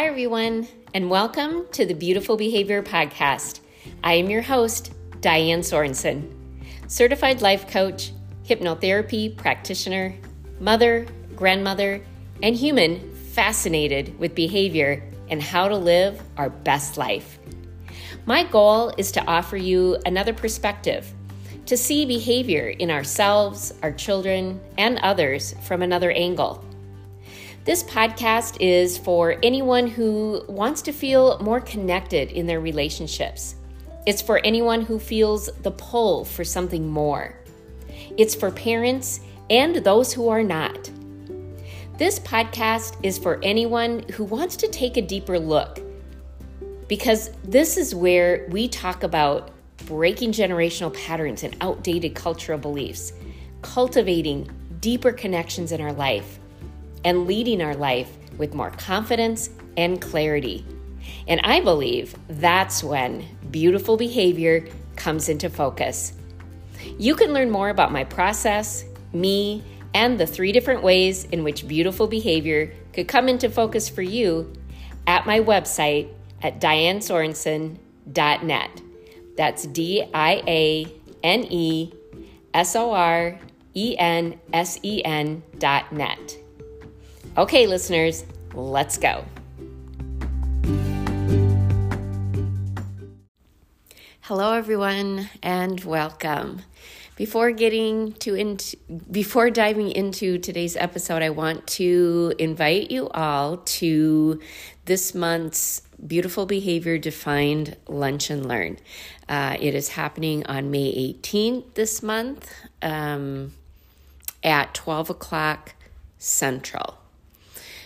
Hi, everyone, and welcome to the Beautiful Behavior Podcast. I am your host, Diane Sorensen, certified life coach, hypnotherapy practitioner, mother, grandmother, and human fascinated with behavior and how to live our best life. My goal is to offer you another perspective to see behavior in ourselves, our children, and others from another angle. This podcast is for anyone who wants to feel more connected in their relationships. It's for anyone who feels the pull for something more. It's for parents and those who are not. This podcast is for anyone who wants to take a deeper look because this is where we talk about breaking generational patterns and outdated cultural beliefs, cultivating deeper connections in our life, and leading our life with more confidence and clarity. And I believe that's when beautiful behavior comes into focus. You can learn more about my process, me, and the three different ways in which beautiful behavior could come into focus for you at my website at dianesorensen.net. That's D I A N E S O R E N S E N dot net. Okay, listeners, let's go. Hello, everyone, and welcome. Before getting to into, before diving into today's episode, I want to invite you all to this month's Beautiful Behavior Defined Lunch and Learn. Uh, it is happening on May 18th this month um, at 12 o'clock Central.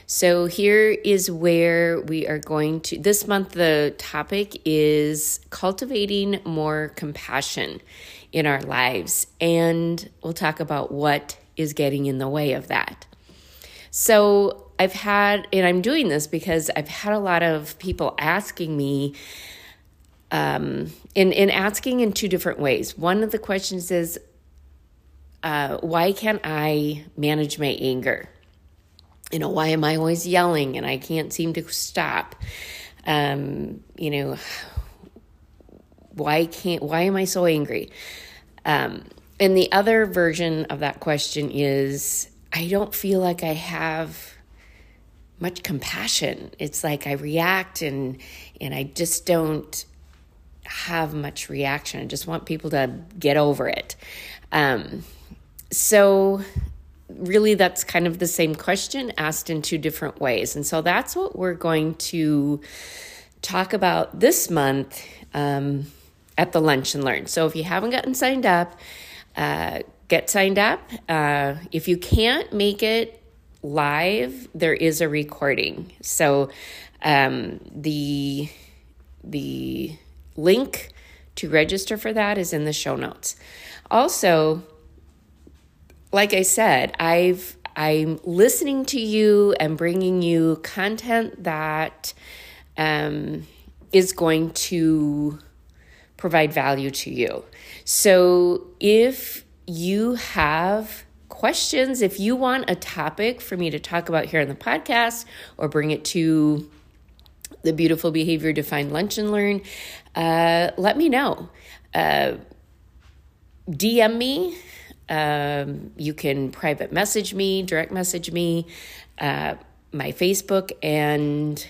So, here is where we are going to. This month, the topic is cultivating more compassion in our lives. And we'll talk about what is getting in the way of that. So, I've had, and I'm doing this because I've had a lot of people asking me, um, in, in asking in two different ways. One of the questions is, uh, why can't I manage my anger? You know, why am I always yelling and I can't seem to stop? Um, you know, why can't, why am I so angry? Um, and the other version of that question is I don't feel like I have much compassion. It's like I react and and I just don't have much reaction. I just want people to get over it. Um, so really that's kind of the same question asked in two different ways. And so that's what we're going to talk about this month um, at the Lunch and Learn. So if you haven't gotten signed up, uh, get signed up. Uh, if you can't make it live, there is a recording. So um, the the link to register for that is in the show notes. Also, like I said, I've I'm listening to you and bringing you content that um, is going to provide value to you. So if you have questions, if you want a topic for me to talk about here on the podcast or bring it to the Beautiful Behavior Defined Lunch and Learn, uh, let me know. Uh, DM me um, you can private message me, direct message me. Uh, my Facebook and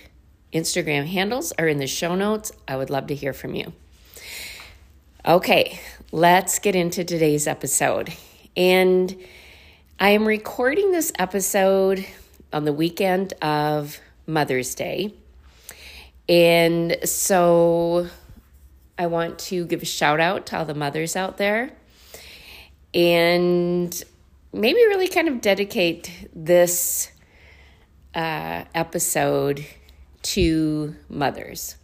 Instagram handles are in the show notes. I would love to hear from you. Okay, let's get into today's episode. And I am recording this episode on the weekend of Mother's Day. And so I want to give a shout out to all the mothers out there and maybe really kind of dedicate this uh, episode to mothers.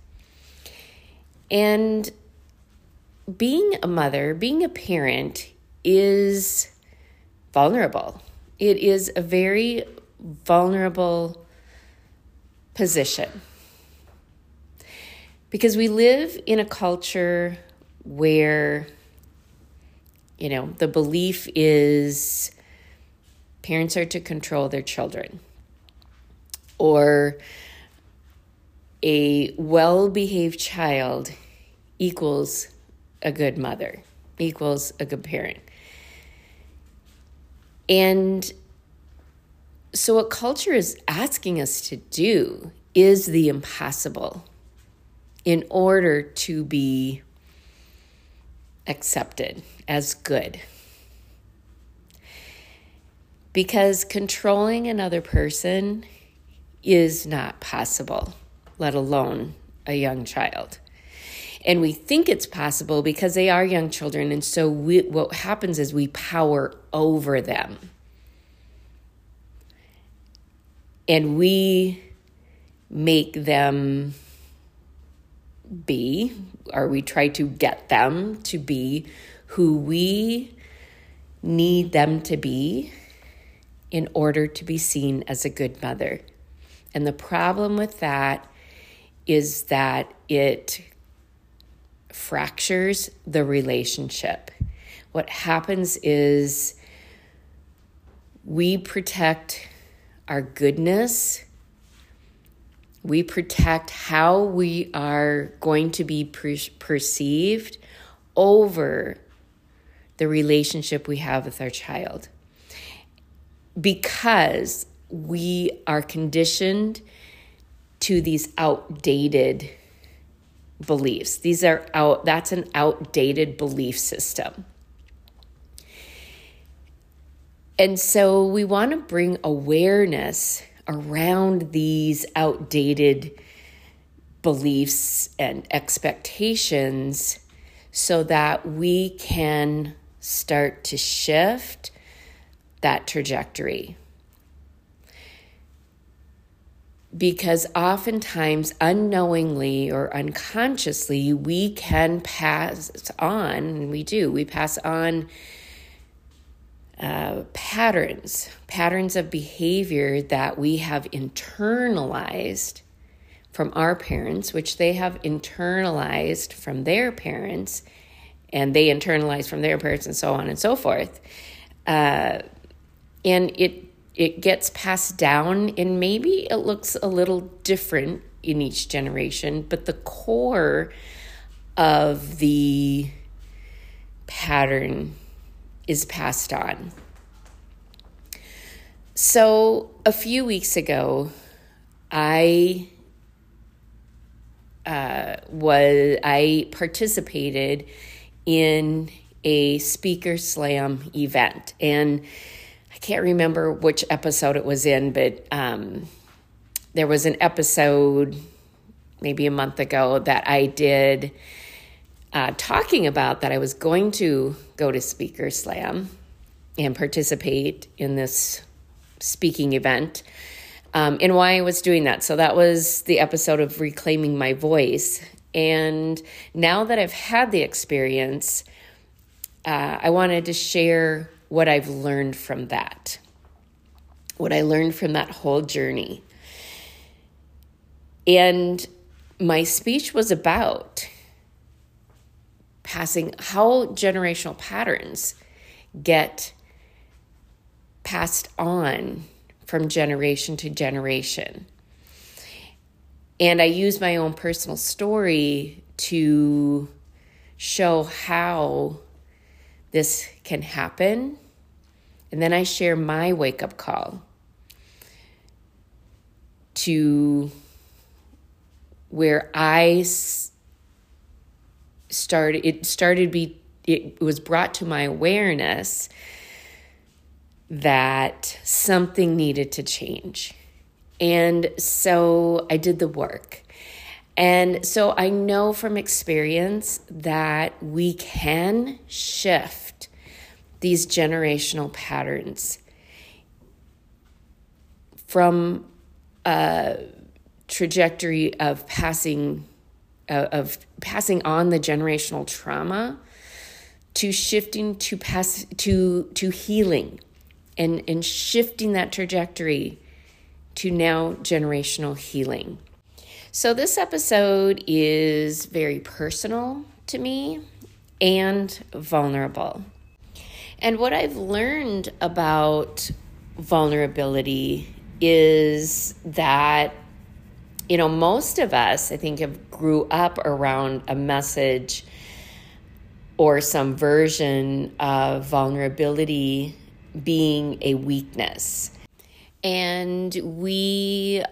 And being a mother, being a parent is vulnerable. It is a very vulnerable position. Because we live in a culture where you know, the belief is parents are to control their children. Or a well behaved child equals a good mother, equals a good parent. And so, what culture is asking us to do is the impossible in order to be accepted as good. Because controlling another person is not possible, let alone a young child. And we think it's possible because they are young children. And so we, what happens is we power over them. And we make them be, or we try to get them to be who we need them to be in order to be seen as a good mother. And the problem with that is that it fractures the relationship. What happens is we protect our goodness, we protect how we are going to be per- perceived over the relationship we have with our child. Because we are conditioned to these outdated beliefs. These are out that's an outdated belief system. And so we want to bring awareness around these outdated beliefs and expectations so that we can start to shift that trajectory. Because oftentimes unknowingly or unconsciously we can pass on and we do we pass on patterns patterns of behavior that we have internalized from our parents which they have internalized from their parents and they internalize from their parents and so on and so forth. Uh, and it it gets passed down and maybe it looks a little different in each generation, but the core of the pattern is passed on. So, a few weeks ago, I uh, was I participated in a speaker slam event, and I can't remember which episode it was in, but um, there was an episode maybe a month ago that I did uh, talking about that I was going to go to Speaker Slam and participate in this speaking event. Um, and why I was doing that. So that was the episode of Reclaiming My Voice. And now that I've had the experience, uh, I wanted to share what I've learned from that, what I learned from that whole journey. And my speech was about passing how generational patterns get passed on from generation to generation. And I use my own personal story to show how this can happen. And then I share my wake up call to where I started, it started be, it was brought to my awareness that something needed to change. And so I did the work. And so I know from experience that we can shift these generational patterns from a trajectory of passing uh, of passing on the generational trauma to shifting to pass to to healing and and shifting that trajectory to now generational healing. So, this episode is very personal to me and vulnerable. And what I've learned about vulnerability is that you know, most of us, I think, have grew up around a message or some version of vulnerability being a weakness. And we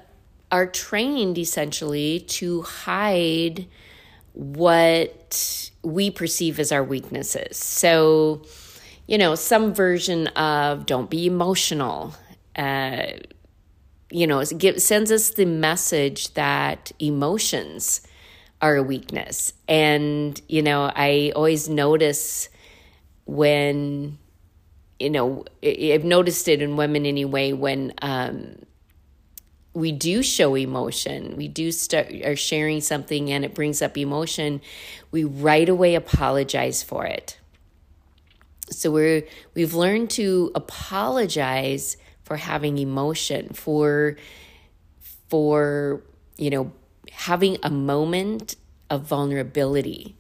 are trained essentially to hide what we perceive as our weaknesses. So, you know, some version of don't be emotional, uh, you know, it sends us the message that emotions are a weakness. And, you know, I always notice when, you know, I've noticed it in women anyway, when um, we do show emotion, we do start are sharing something and it brings up emotion, we right away apologize for it. So we're we've learned to apologize for having emotion, for for you know having a moment of vulnerability.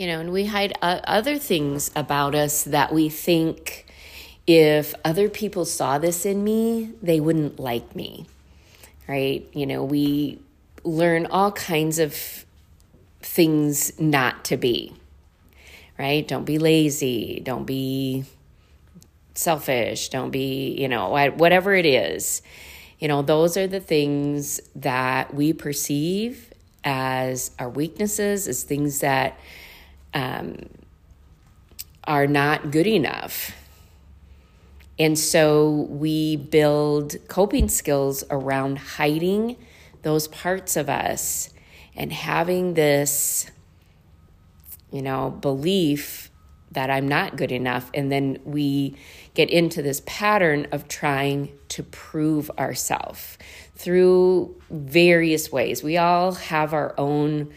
You know, and we hide uh, other things about us that we think if other people saw this in me, they wouldn't like me. Right? You know, we learn all kinds of things not to be. Right? Don't be lazy, don't be selfish, don't be, you know, whatever it is. You know, those are the things that we perceive as our weaknesses, as things that um, are not good enough. And so we build coping skills around hiding those parts of us and having this, you know, belief that I'm not good enough. And then we get into this pattern of trying to prove ourselves through various ways. We all have our own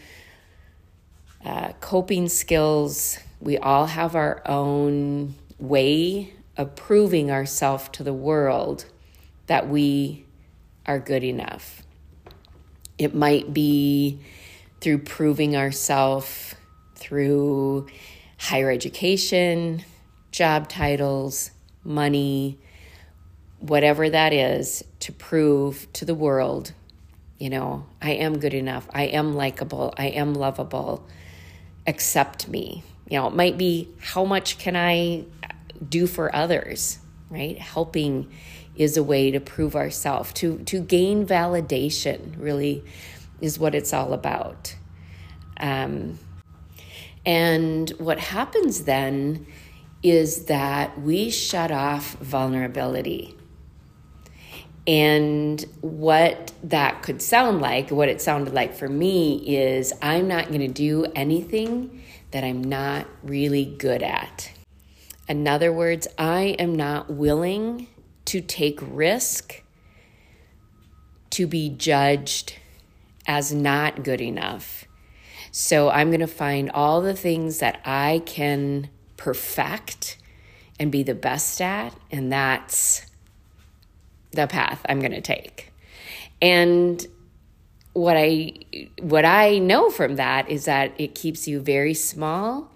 uh, coping skills, we all have our own way of proving ourselves to the world that we are good enough. It might be through proving ourselves through higher education, job titles, money, whatever that is, to prove to the world, you know, I am good enough, I am likable, I am lovable, accept me. You know, it might be how much can I do for others, right? Helping is a way to prove ourselves, to to gain validation, really is what it's all about. Um, and what happens then is that we shut off vulnerability. And what that could sound like, what it sounded like for me, is I'm not going to do anything that I'm not really good at. In other words, I am not willing to take risk to be judged as not good enough so I'm going to find all the things that I can perfect and be the best at, and that's the path I'm going to take. And what I what I know from that is that it keeps you very small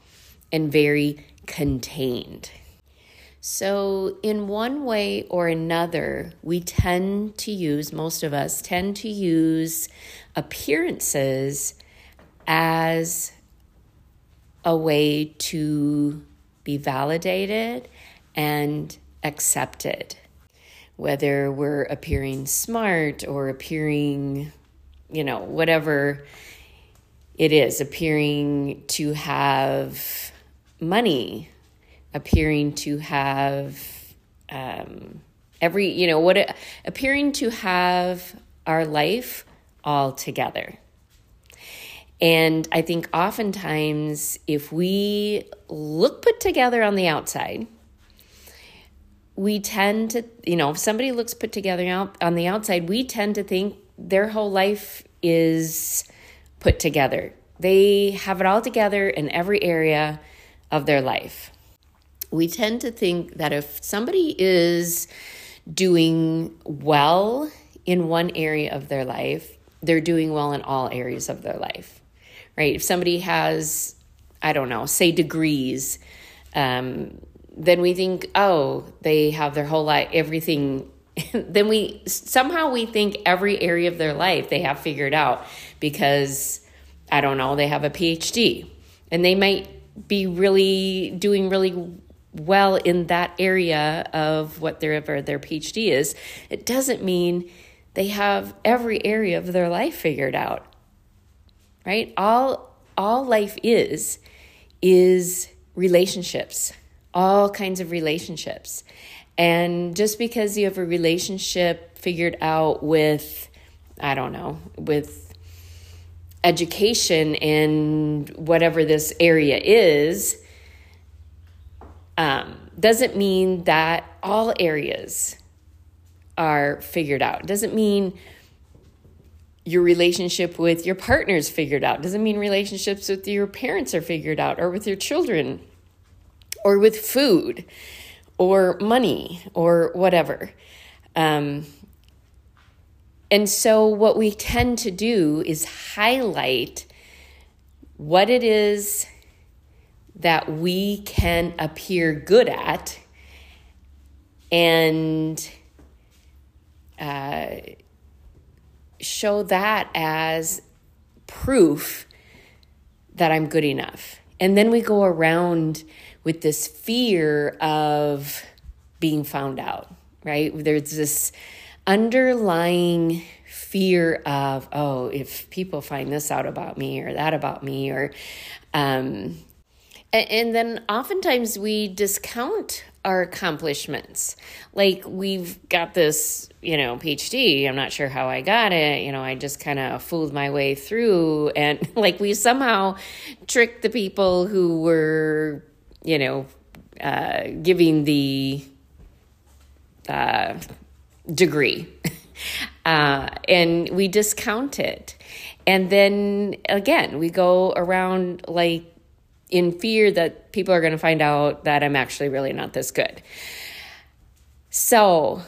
and very contained. So, in one way or another, we tend to use, most of us tend to use appearances as a way to be validated and accepted. Whether we're appearing smart or appearing, you know, whatever it is, appearing to have money, appearing to have um, every, you know, what, appearing to have our life all together. And I think oftentimes, if we look put together on the outside, we tend to, you know, if somebody looks put together out on the outside, we tend to think their whole life is put together. They have it all together in every area of their life. We tend to think that if somebody is doing well in one area of their life, they're doing well in all areas of their life right? If somebody has, I don't know, say degrees, um, then we think, oh, they have their whole life, everything then we somehow we think every area of their life they have figured out because I don't know, they have a PhD and they might be really doing really well in that area of whatever their PhD is. It doesn't mean they have every area of their life figured out. Right? All all life is is relationships. All kinds of relationships. And just because you have a relationship figured out with I don't know, with education in whatever this area is um, doesn't mean that all areas are figured out. Doesn't mean your relationship with your partner's figured out. Doesn't mean relationships with your parents are figured out or with your children or with food or money or whatever. Um, and so, what we tend to do is highlight what it is that we can appear good at and uh, show that as proof that I'm good enough. And then we go around with this fear of being found out, right? There's this underlying fear of, oh, if people find this out about me or that about me, or, um, and, and then oftentimes we discount our accomplishments. Like we've got this, you know, PhD. I'm not sure how I got it. You know, I just kind of fooled my way through. And like we somehow tricked the people who were, you know, uh, giving the uh, degree. Uh, and we discount it. And then again, we go around like in fear that people are going to find out that I'm actually really not this good. So,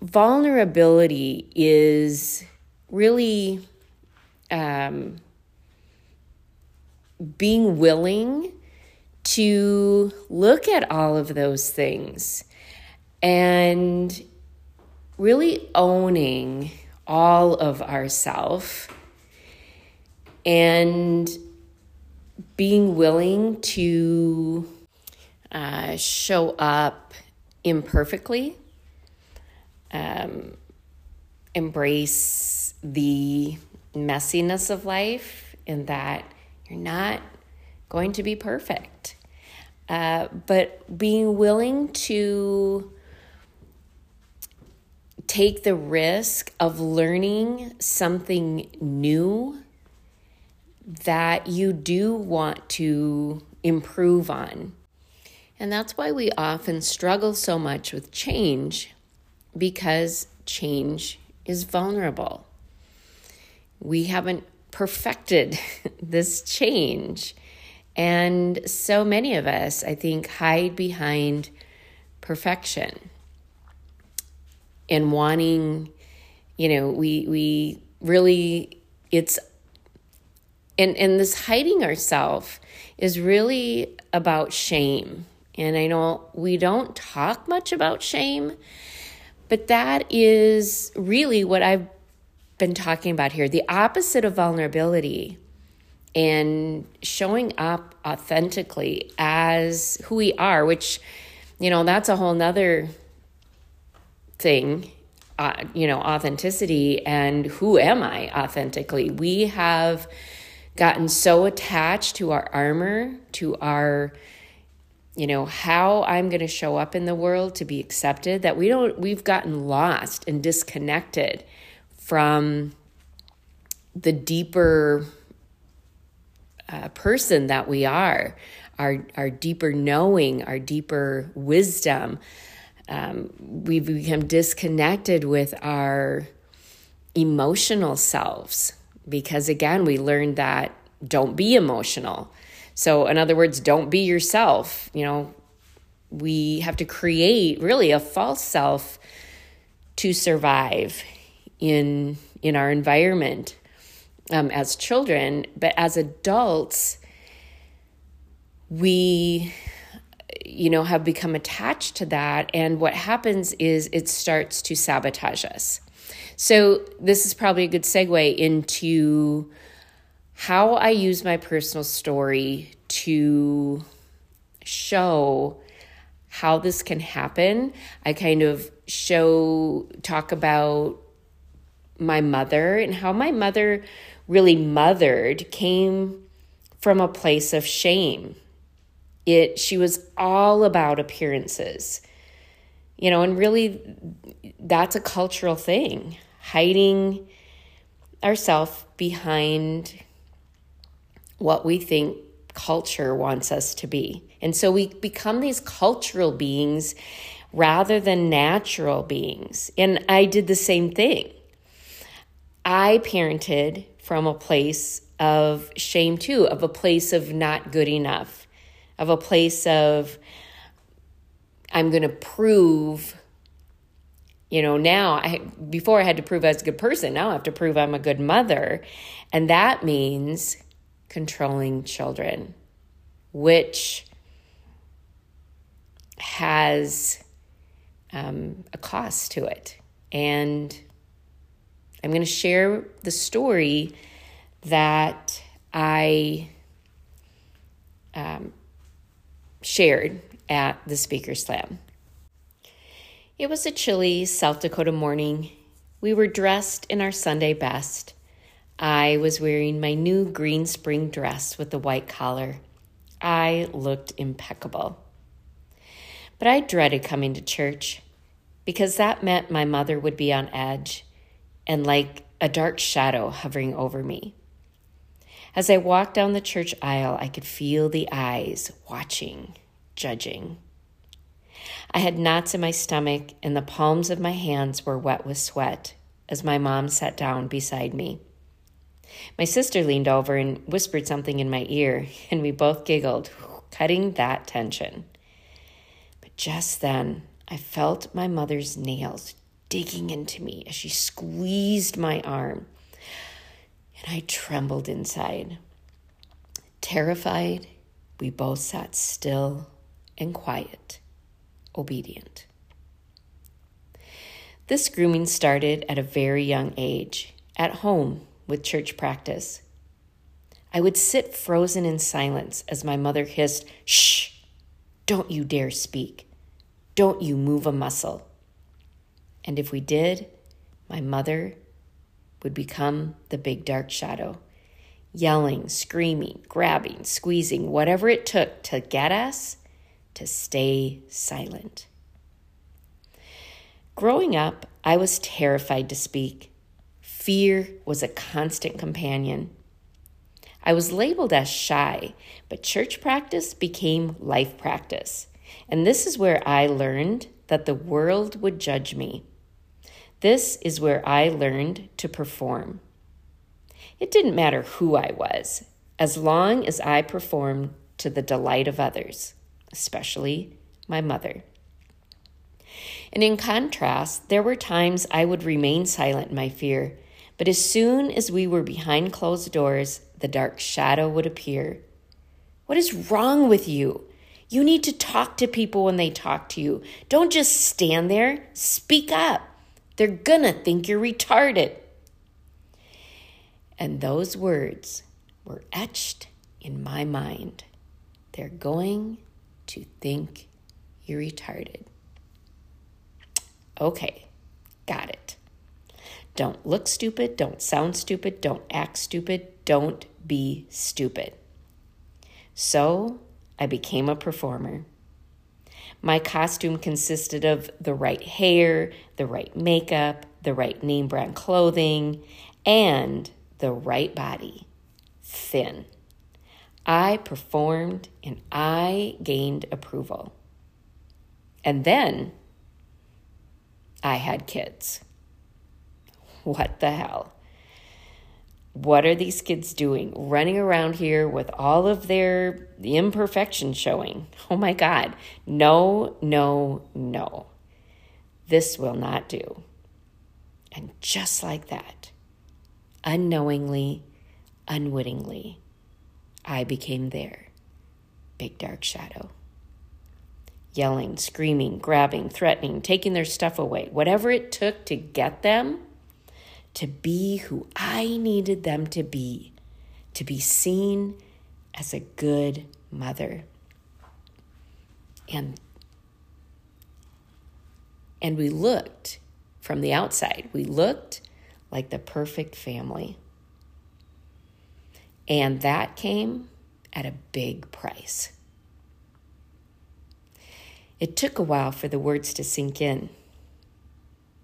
vulnerability is really um, being willing to look at all of those things and really owning all of ourself and being willing to uh, show up imperfectly, um, embrace the messiness of life, in that you're not going to be perfect. Uh, but being willing to take the risk of learning something new that you do want to improve on. And that's why we often struggle so much with change because change is vulnerable. We haven't perfected this change. And so many of us, I think, hide behind perfection and wanting, you know, we we really it's and and this hiding ourself is really about shame. And I know we don't talk much about shame, but that is really what I've been talking about here. The opposite of vulnerability and showing up authentically as who we are, which, you know, that's a whole nother thing, uh, you know, authenticity and who am I authentically. We have gotten so attached to our armor, to our you know how i'm going to show up in the world to be accepted that we don't we've gotten lost and disconnected from the deeper uh, person that we are our our deeper knowing our deeper wisdom. Um, we become disconnected with our emotional selves because, again, we learned that don't be emotional. So, in other words, don't be yourself. You know, we have to create really a false self to survive in in our environment um, as children, but as adults, we you know, have become attached to that. And what happens is it starts to sabotage us. So, this is probably a good segue into how I use my personal story to show how this can happen. I kind of show, talk about my mother and how my mother really mothered came from a place of shame. It she was all about appearances. You know, and really that's a cultural thing. Hiding ourselves behind what we think culture wants us to be. And so we become these cultural beings rather than natural beings. And I did the same thing. I parented from a place of shame too, of a place of not good enough, of a place of I'm going to prove you know now i before i had to prove i was a good person now i have to prove i'm a good mother. And that means controlling children which has um, a cost to it. And i'm going to share the story that i um, shared at the speaker slam it was a chilly South Dakota morning. We were dressed in our Sunday best. I was wearing my new green spring dress with the white collar. I looked impeccable. But I dreaded coming to church because that meant my mother would be on edge and like a dark shadow hovering over me. As I walked down the church aisle, I could feel the eyes watching, judging. I had knots in my stomach, and the palms of my hands were wet with sweat as my mom sat down beside me. My sister leaned over and whispered something in my ear, and we both giggled, cutting that tension. But just then, I felt my mother's nails digging into me as she squeezed my arm, and I trembled inside. Terrified, we both sat still and quiet obedient. This grooming started at a very young age, at home with church practice. I would sit frozen in silence as my mother hissed, Shh! Don't you dare speak. Don't you move a muscle. And if we did, my mother would become the big dark shadow, yelling, screaming, grabbing, squeezing, whatever it took to get us to stay silent. Growing up, I was terrified to speak. Fear was a constant companion. I was labeled as shy, but church practice became life practice. And this is where I learned that the world would judge me. This is where I learned to perform. It didn't matter who I was, as long as I performed to the delight of others especially my mother. And in contrast, there were times I would remain silent in my fear, but as soon as we were behind closed doors, the dark shadow would appear. What is wrong with you? You need to talk to people when they talk to you. Don't just stand there. Speak up. They're gonna think you're retarded. And those words were etched in my mind. They're going to think you're retarded. Okay, got it. Don't look stupid, don't sound stupid, don't act stupid, don't be stupid. So I became a performer. My costume consisted of the right hair, the right makeup, the right name brand clothing, and the right body. Thin. I performed and I gained approval. And then I had kids. What the hell? What are these kids doing? Running around here with all of their imperfections showing. Oh my God. No, no, no. This will not do. And just like that, unknowingly, unwittingly, I became their big dark shadow. yelling, screaming, grabbing, threatening, taking their stuff away, whatever it took to get them to be who I needed them to be, to be seen as a good mother. And and we looked from the outside. We looked like the perfect family. And that came at a big price. It took a while for the words to sink in.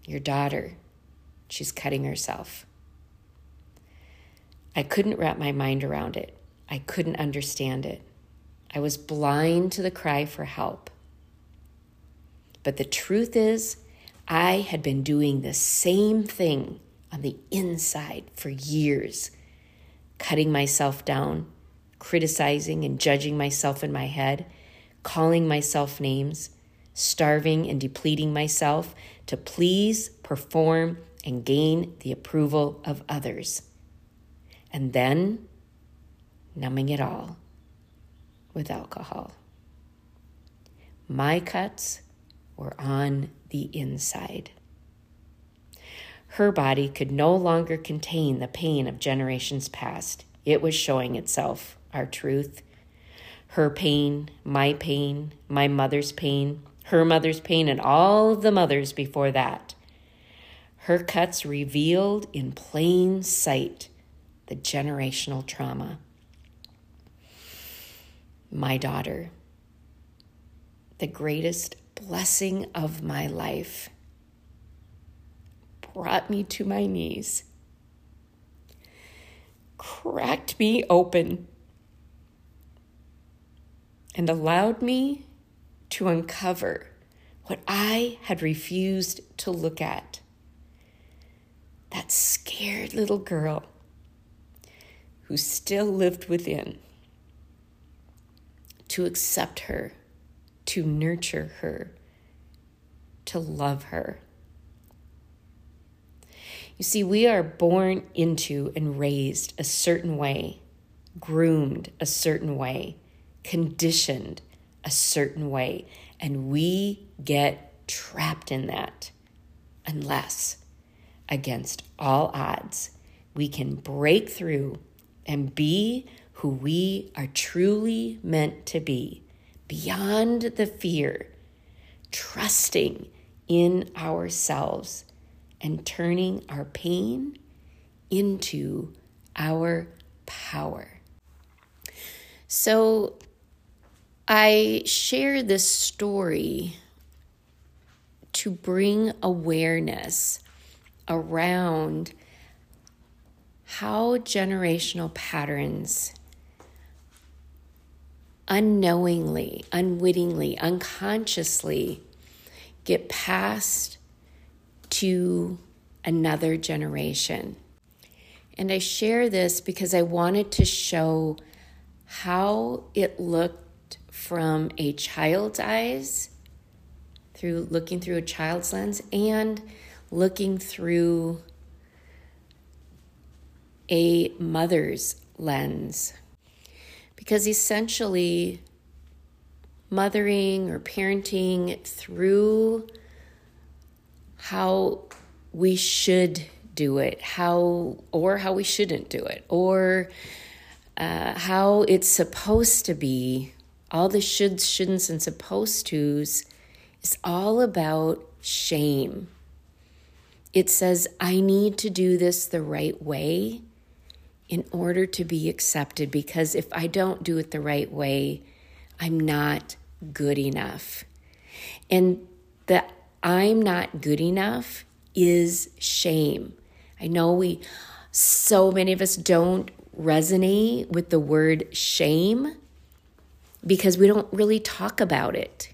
Your daughter, she's cutting herself. I couldn't wrap my mind around it. I couldn't understand it. I was blind to the cry for help. But the truth is, I had been doing the same thing on the inside for years, cutting myself down, criticizing and judging myself in my head, calling myself names, starving and depleting myself to please, perform, and gain the approval of others. And then numbing it all with alcohol. My cuts were on the inside. Her body could no longer contain the pain of generations past. It was showing itself, our truth. Her pain, my pain, my mother's pain, her mother's pain, and all of the mothers before that. Her cuts revealed in plain sight the generational trauma. My daughter, the greatest blessing of my life brought me to my knees, cracked me open, and allowed me to uncover what I had refused to look at. That scared little girl who still lived within. To accept her, to nurture her, to love her. You see, we are born into and raised a certain way, groomed a certain way, conditioned a certain way, and we get trapped in that unless, against all odds, we can break through and be who we are truly meant to be, beyond the fear, trusting in ourselves and turning our pain into our power. So, I share this story to bring awareness around how generational patterns unknowingly, unwittingly, unconsciously get passed to another generation. And I share this because I wanted to show how it looked from a child's eyes, through looking through a child's lens, and looking through a mother's lens. Because essentially, mothering or parenting through how we should do it, how or how we shouldn't do it, or uh, how it's supposed to be. All the shoulds, shouldn'ts, and supposed tos is all about shame. It says, I need to do this the right way in order to be accepted because if I don't do it the right way, I'm not good enough. And the I'm not good enough is shame. I know we, so many of us don't resonate with the word shame because we don't really talk about it.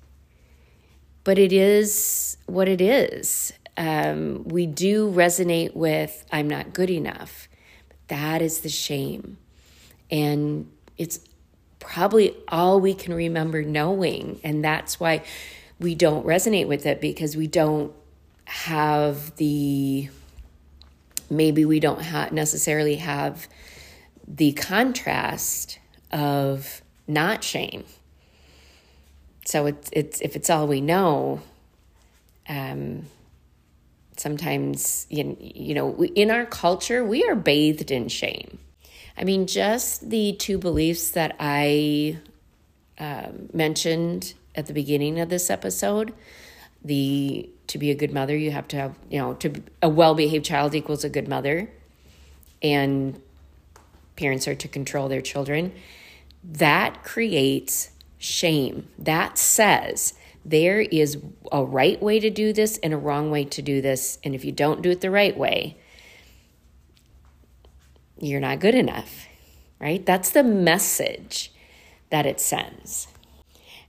But it is what it is. Um, we do resonate with, I'm not good enough. That is the shame. And it's probably all we can remember knowing. And that's why we don't resonate with it because we don't have the maybe we don't ha- necessarily have the contrast of not shame. so it's it's if it's all we know, um, sometimes you, you know we, in our culture we are bathed in shame. I mean, just the two beliefs that I um, mentioned at the beginning of this episode the to be a good mother you have to have you know to a well-behaved child equals a good mother. And parents are to control their children. That creates shame. That says there is a right way to do this and a wrong way to do this. And if you don't do it the right way you're not good enough right? That's the message that it sends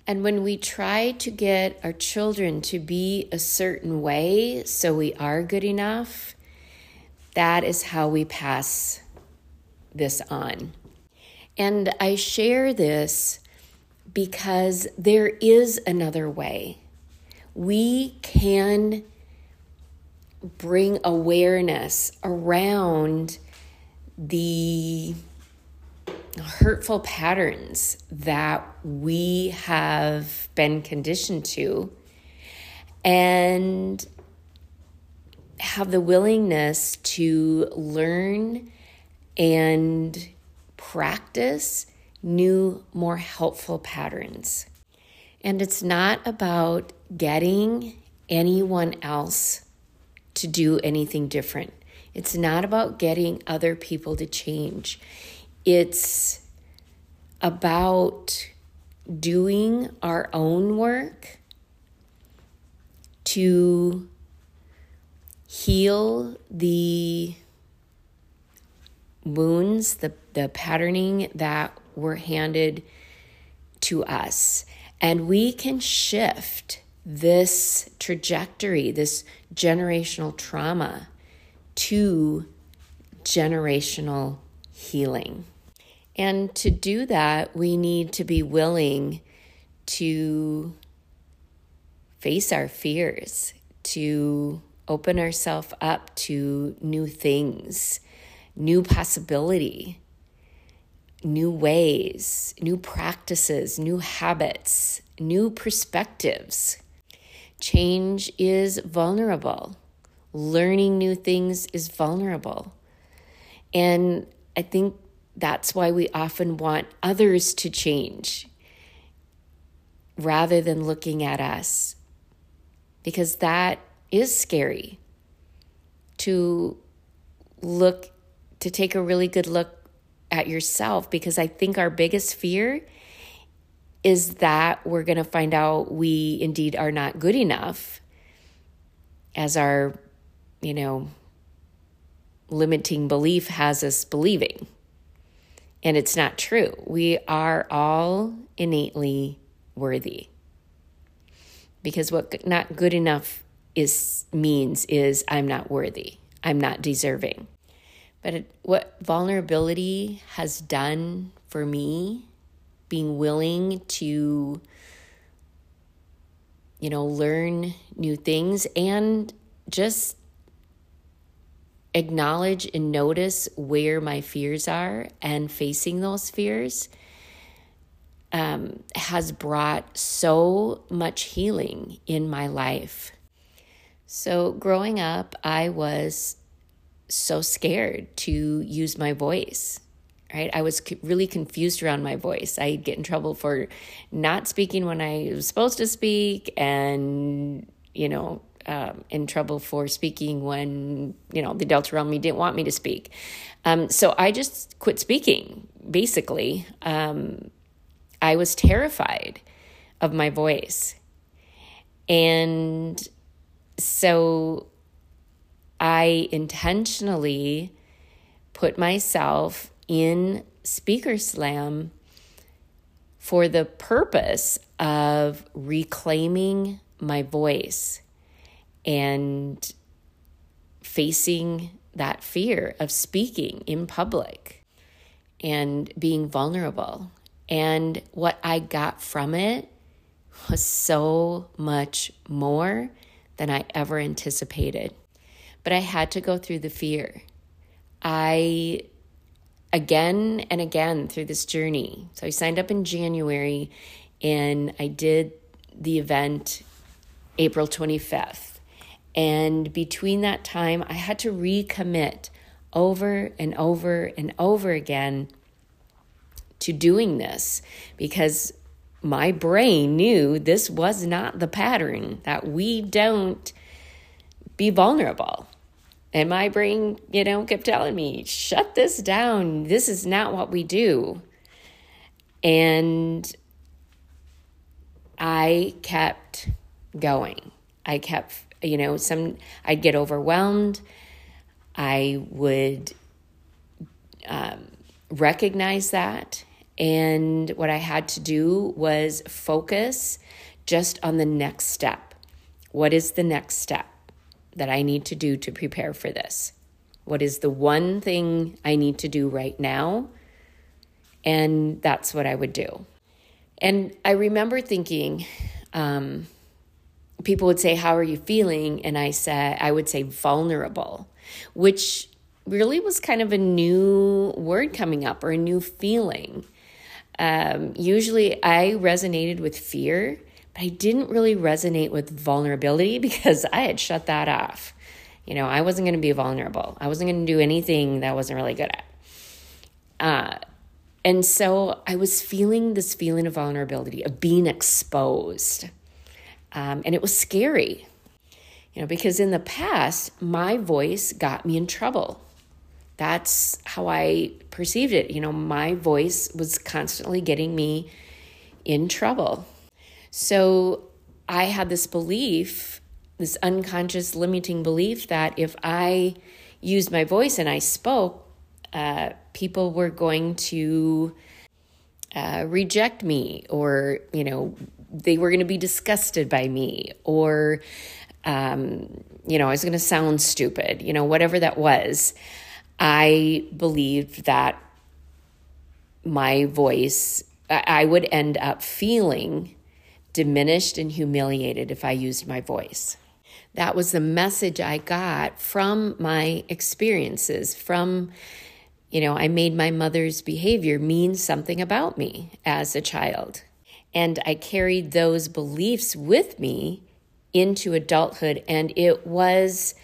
and when we try to get our children to be a certain way so we are good enough, that is how we pass this on. And I share this because there is another way. We can bring awareness around the hurtful patterns that we have been conditioned to and have the willingness to learn and practice new, more helpful patterns. And it's not about getting anyone else to do anything different. It's not about getting other people to change. It's about doing our own work to heal the wounds, the, the patterning that were handed to us. And we can shift this trajectory, this generational trauma, to generational healing. And to do that, we need to be willing to face our fears, to open ourselves up to new things, new possibility, new ways, new practices, new habits, new perspectives. Change is vulnerable. Learning new things is vulnerable. And I think that's why we often want others to change rather than looking at us, because that is scary to look, to take a really good look at yourself, because I think our biggest fear is that we're going to find out we indeed are not good enough as our, you know, limiting belief has us believing. And it's not true. We are all innately worthy. Because what not good enough is means is I'm not worthy. I'm not deserving. But it, what vulnerability has done for me, being willing to you know, learn new things and just acknowledge and notice where my fears are and facing those fears um, has brought so much healing in my life. So, growing up, I was so scared to use my voice, right? I was really confused around my voice. I'd get in trouble for not speaking when I was supposed to speak and, you know, um, in trouble for speaking when you know the me didn't want me to speak. Um, so I just quit speaking. Basically, um, I was terrified of my voice, and so I intentionally put myself in Speaker Slam for the purpose of reclaiming my voice and facing that fear of speaking in public and being vulnerable. And what I got from it was so much more than I ever anticipated. But I had to go through the fear. I, again and again through this journey. So I signed up in January and I did the event April 25th. And between that time, I had to recommit over and over and over again to doing this because my brain knew this was not the pattern, that we don't be vulnerable. And my brain, you know, kept telling me, shut this down. This is not what we do. And I kept going. I kept, you know, some, I'd get overwhelmed. I would um, recognize that. And what I had to do was focus just on the next step. What is the next step? that I need to do to prepare for this? What is the one thing I need to do right now? And that's what I would do. And I remember thinking, um, people would say, How are you feeling? And I said, I would say vulnerable, which really was kind of a new word coming up or a new feeling. Um, usually I resonated with fear but I didn't really resonate with vulnerability because I had shut that off. You know, I wasn't going to be vulnerable. I wasn't going to do anything that I wasn't really good at. Uh, and so I was feeling this feeling of vulnerability, of being exposed. Um, and it was scary, you know, because in the past, my voice got me in trouble. That's how I perceived it. You know, my voice was constantly getting me in trouble. So I had this belief, this unconscious limiting belief that if I used my voice and I spoke, uh, people were going to uh, reject me or, you know, they were going to be disgusted by me or, um, you know, I was going to sound stupid, you know, whatever that was. I believed that my voice, I would end up feeling diminished and humiliated if I used my voice. That was the message I got from my experiences, from, you know, I made my mother's behavior mean something about me as a child. And I carried those beliefs with me into adulthood, and it was.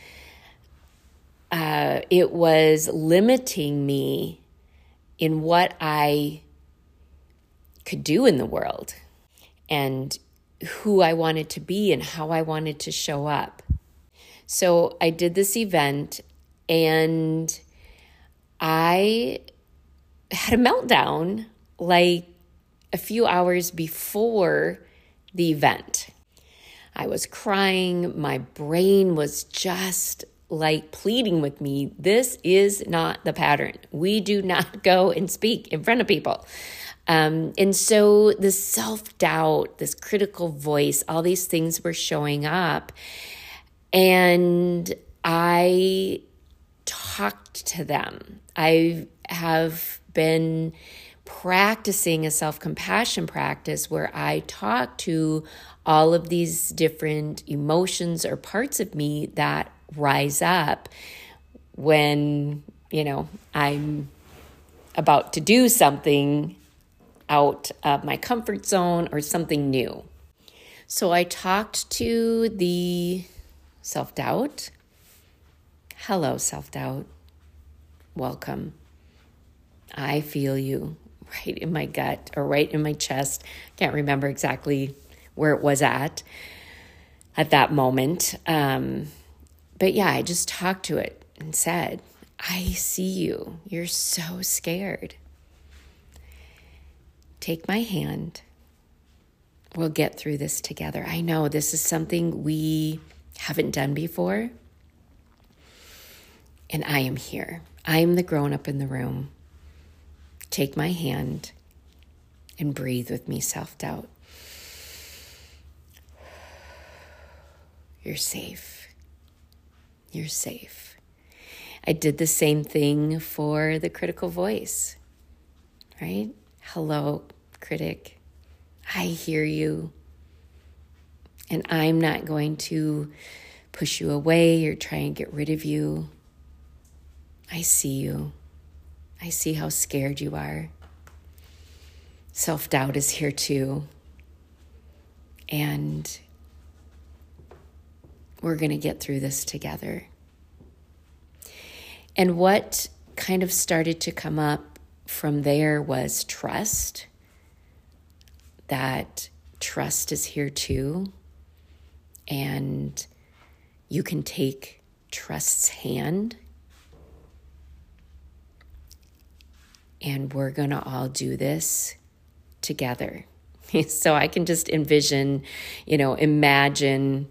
Uh, it was limiting me in what I could do in the world and who I wanted to be and how I wanted to show up. So I did this event and I had a meltdown like a few hours before the event. I was crying. My brain was just like pleading with me. This is not the pattern. We do not go and speak in front of people. Um, and so the self doubt, this critical voice, all these things were showing up. And I talked to them. I have been practicing a self compassion practice where I talk to all of these different emotions or parts of me that rise up when, you know, I'm about to do something out of my comfort zone or something new. So I talked to the self doubt. Hello, self doubt. Welcome. I feel you right in my gut or right in my chest. Can't remember exactly where it was at at that moment. Um, but yeah, I just talked to it and said, I see you. You're so scared. Take my hand. We'll get through this together. I know this is something we haven't done before. And I am here. I am the grown up in the room. Take my hand and breathe with me, self doubt. You're safe. You're safe. I did the same thing for the critical voice, right? Hello, critic. I hear you. And I'm not going to push you away or try and get rid of you. I see you. I see how scared you are. Self doubt is here too. And we're going to get through this together. And what kind of started to come up from there was trust. That trust is here too. And you can take trust's hand. And we're going to all do this together. so I can just envision, you know, imagine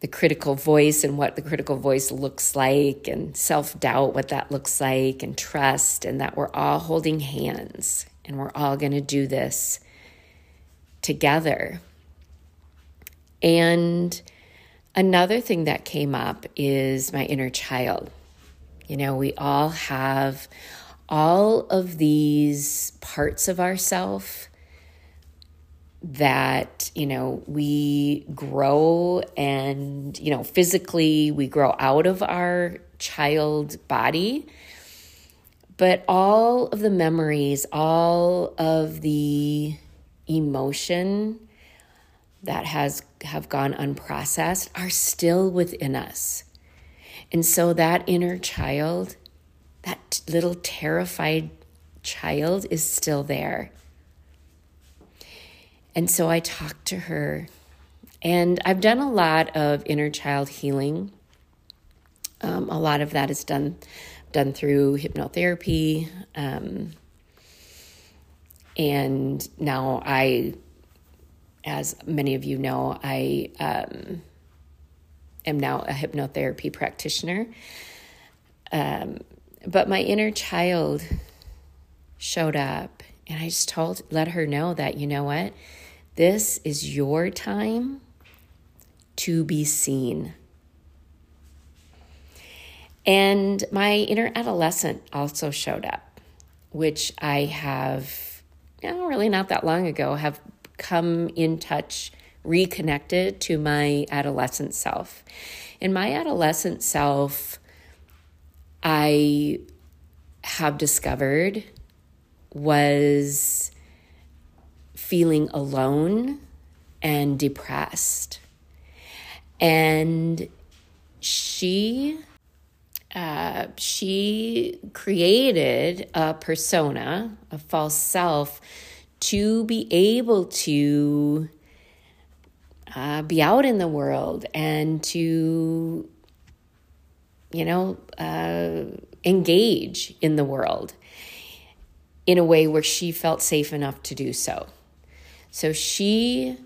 the critical voice and what the critical voice looks like, and self doubt, what that looks like, and trust, and that we're all holding hands and we're all going to do this together. And another thing that came up is my inner child. You know, we all have all of these parts of ourself that you know we grow and you know physically we grow out of our child body but all of the memories all of the emotion that has have gone unprocessed are still within us. And so that inner child that little terrified child is still there and so I talked to her, and I've done a lot of inner child healing. Um, a lot of that is done done through hypnotherapy, um, and now I, as many of you know, I um, am now a hypnotherapy practitioner. Um, but my inner child showed up, and I just told, let her know that you know what this is your time to be seen. And my inner adolescent also showed up, which I have, you know, really not that long ago, have come in touch, reconnected to my adolescent self. And my adolescent self, I have discovered was feeling alone and depressed. And she uh, she created a persona, a false self, to be able to uh, be out in the world and to, you know, uh, engage in the world in a way where she felt safe enough to do so. So she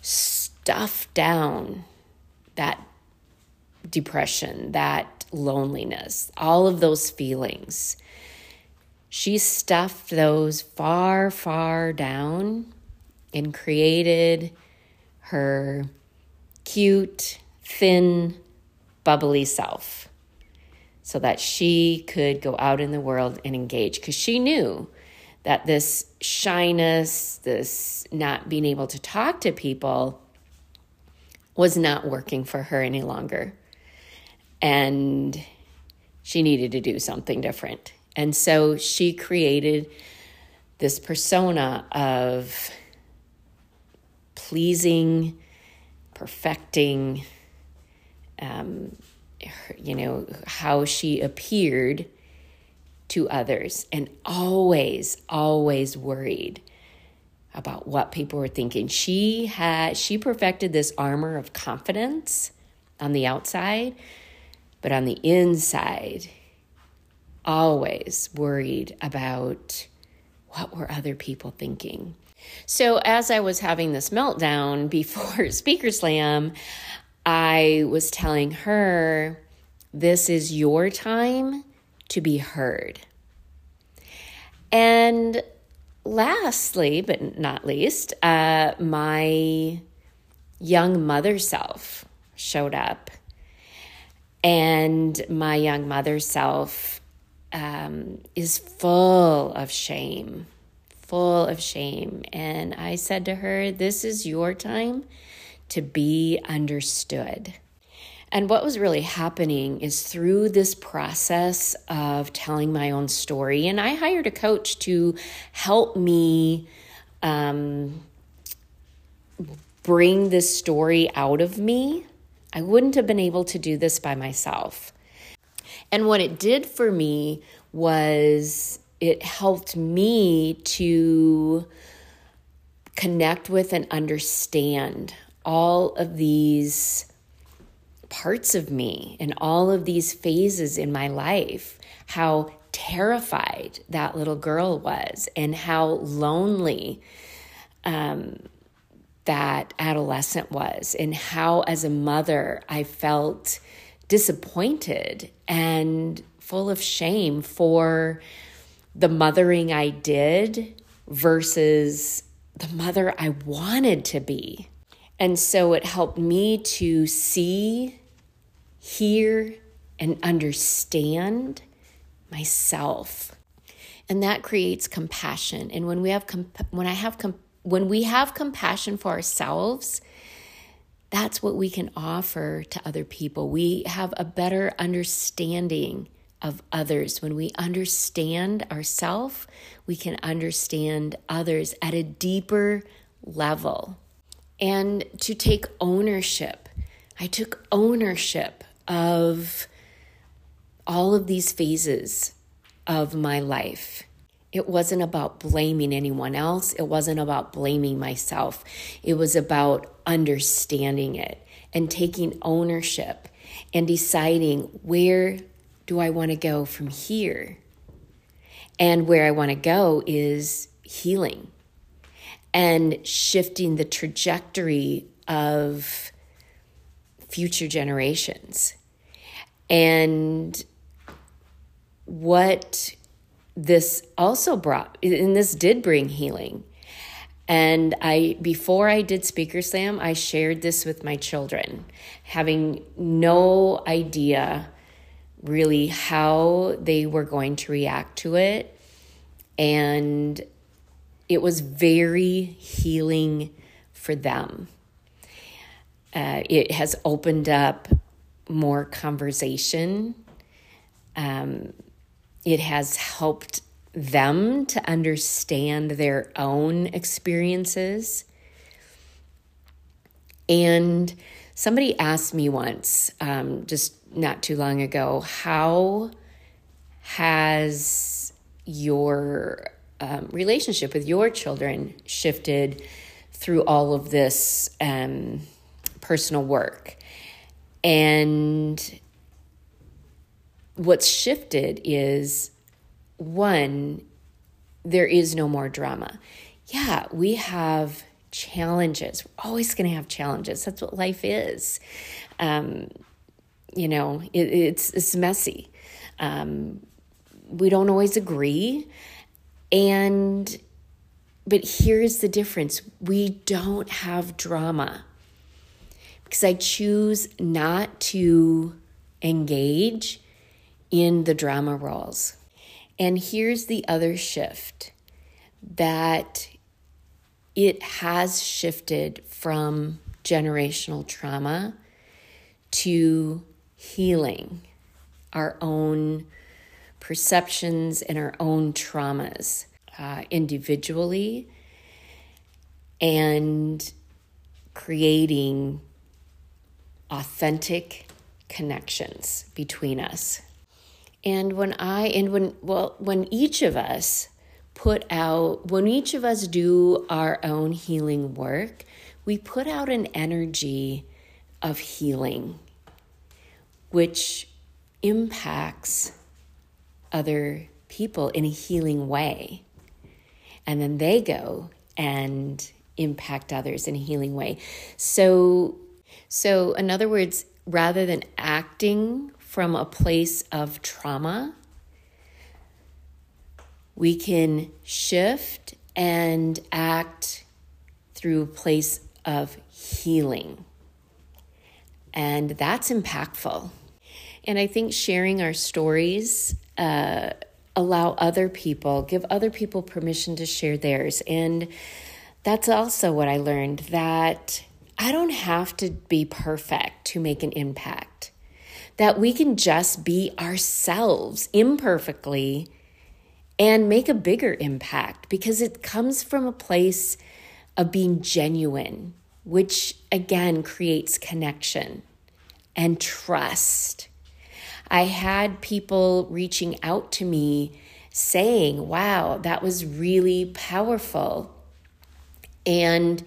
stuffed down that depression, that loneliness, all of those feelings. She stuffed those far, far down and created her cute, thin, bubbly self so that she could go out in the world and engage because she knew that this shyness, this not being able to talk to people was not working for her any longer. And she needed to do something different. And so she created this persona of pleasing, perfecting, um, you know, how she appeared to others and always, always worried about what people were thinking. She had she perfected this armor of confidence on the outside, but on the inside, always worried about what were other people thinking. So as I was having this meltdown before Speaker Slam, I was telling her, this is your time to be heard. And lastly, but not least, uh, my young mother self showed up. And my young mother self um, is full of shame, full of shame. And I said to her, This is your time to be understood. And what was really happening is through this process of telling my own story, and I hired a coach to help me um, bring this story out of me, I wouldn't have been able to do this by myself. And what it did for me was it helped me to connect with and understand all of these parts of me and all of these phases in my life, how terrified that little girl was, and how lonely um, that adolescent was, and how, as a mother, I felt disappointed and full of shame for the mothering I did versus the mother I wanted to be. And so it helped me to see, hear, and understand myself. And that creates compassion. And when we have comp- when I have when we have compassion for ourselves, that's what we can offer to other people. We have a better understanding of others. When we understand ourselves, we can understand others at a deeper level. And to take ownership. I took ownership of all of these phases of my life. It wasn't about blaming anyone else. It wasn't about blaming myself. It was about understanding it and taking ownership and deciding where do I want to go from here? And where I want to go is healing and shifting the trajectory of future generations. And what this also brought, and this did bring healing. And I, before I did Speaker Slam, I shared this with my children, having no idea really how they were going to react to it. And it was very healing for them. Uh, it has opened up more conversation. Um, it has helped them to understand their own experiences. And somebody asked me once, um, just not too long ago. How has your um, relationship with your children shifted through all of this um, personal work? And what's shifted is one, there is no more drama. Yeah, we have challenges. We're always going to have challenges. That's what life is. Um, you know, it, it's it's messy. Um, we don't always agree, and but here's the difference: we don't have drama because I choose not to engage in the drama roles. And here's the other shift that it has shifted from generational trauma to healing our own perceptions and our own traumas uh, individually and creating authentic connections between us. And when I, and when, well, when each of us put out, when each of us do our own healing work, we put out an energy of healing which impacts other people in a healing way. And then they go and impact others in a healing way. So so in other words, rather than acting from a place of trauma, we can shift and act through a place of healing. And that's impactful. And I think sharing our stories uh, allow other people, give other people permission to share theirs. And that's also what I learned that I don't have to be perfect to make an impact. That we can just be ourselves imperfectly and make a bigger impact because it comes from a place of being genuine which again creates connection and trust. I had people reaching out to me saying, Wow, that was really powerful. And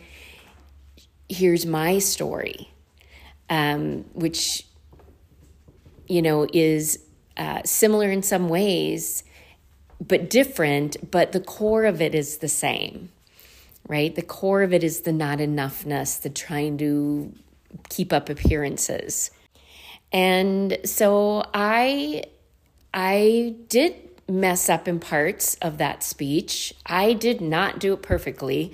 here's my story, um, which, you know, is uh, similar in some ways, but different, but the core of it is the same, right? The core of it is the not enoughness, the trying to keep up appearances. And so I I did mess up in parts of that speech. I did not do it perfectly.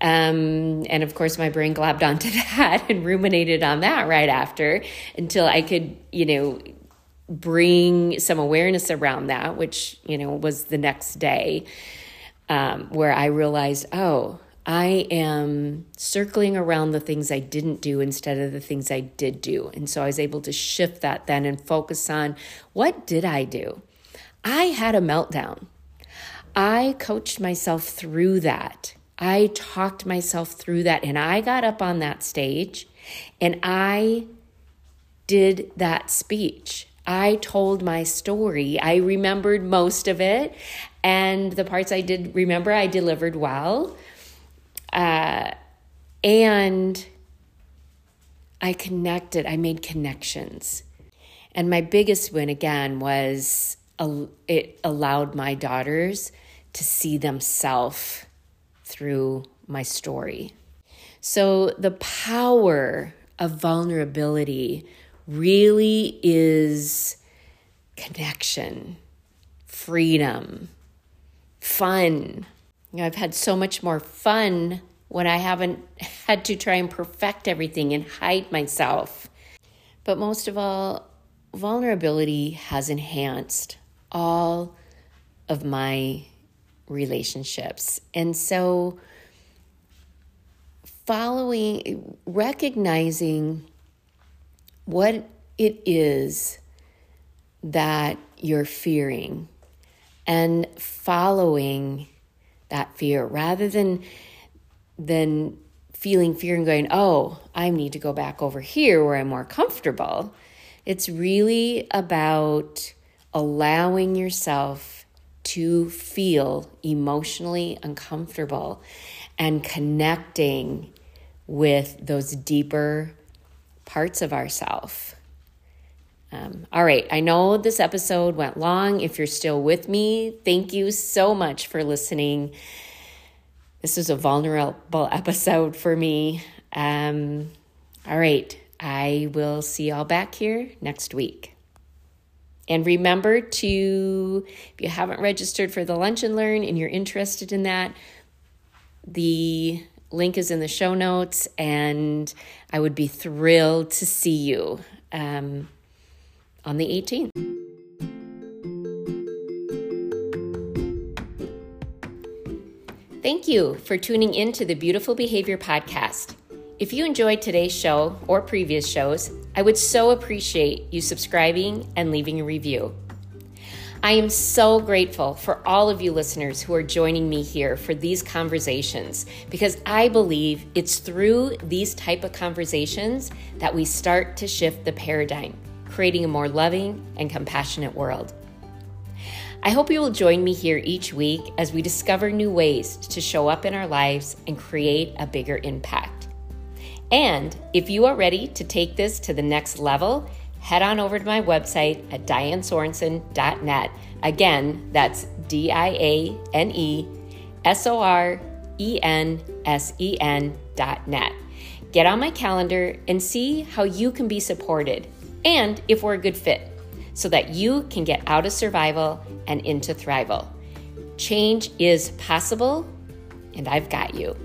Um, and of course, my brain globbed onto that and ruminated on that right after until I could, you know, bring some awareness around that, which, you know, was the next day um, where I realized, oh, I am circling around the things I didn't do instead of the things I did do. And so I was able to shift that then and focus on what did I do? I had a meltdown. I coached myself through that. I talked myself through that and I got up on that stage and I did that speech. I told my story. I remembered most of it and the parts I did remember I delivered well. Uh, and I connected, I made connections. And my biggest win again was it allowed my daughters to see themselves through my story. So the power of vulnerability really is connection, freedom, fun. You know, I've had so much more fun when I haven't had to try and perfect everything and hide myself. But most of all, vulnerability has enhanced all of my relationships. And so, following, recognizing what it is that you're fearing and following that fear rather than than feeling fear and going oh i need to go back over here where i'm more comfortable it's really about allowing yourself to feel emotionally uncomfortable and connecting with those deeper parts of ourself. Um, all right, I know this episode went long. If you're still with me, thank you so much for listening. This is a vulnerable episode for me. Um, all right, I will see y'all back here next week. And remember to, if you haven't registered for the Lunch and Learn and you're interested in that, the link is in the show notes, and I would be thrilled to see you um, on the 18th. Thank you for tuning in to the Beautiful Behavior Podcast. If you enjoyed today's show or previous shows, I would so appreciate you subscribing and leaving a review. I am so grateful for all of you listeners who are joining me here for these conversations because I believe it's through these type of conversations that we start to shift the paradigm, creating a more loving and compassionate world. I hope you will join me here each week as we discover new ways to show up in our lives and create a bigger impact. And if you are ready to take this to the next level, head on over to my website at dianesorensen.net. Again, that's D I A N E S O R E N S E N dot net. Get on my calendar and see how you can be supported and if we're a good fit so that you can get out of survival and into thrival. Change is possible, and I've got you.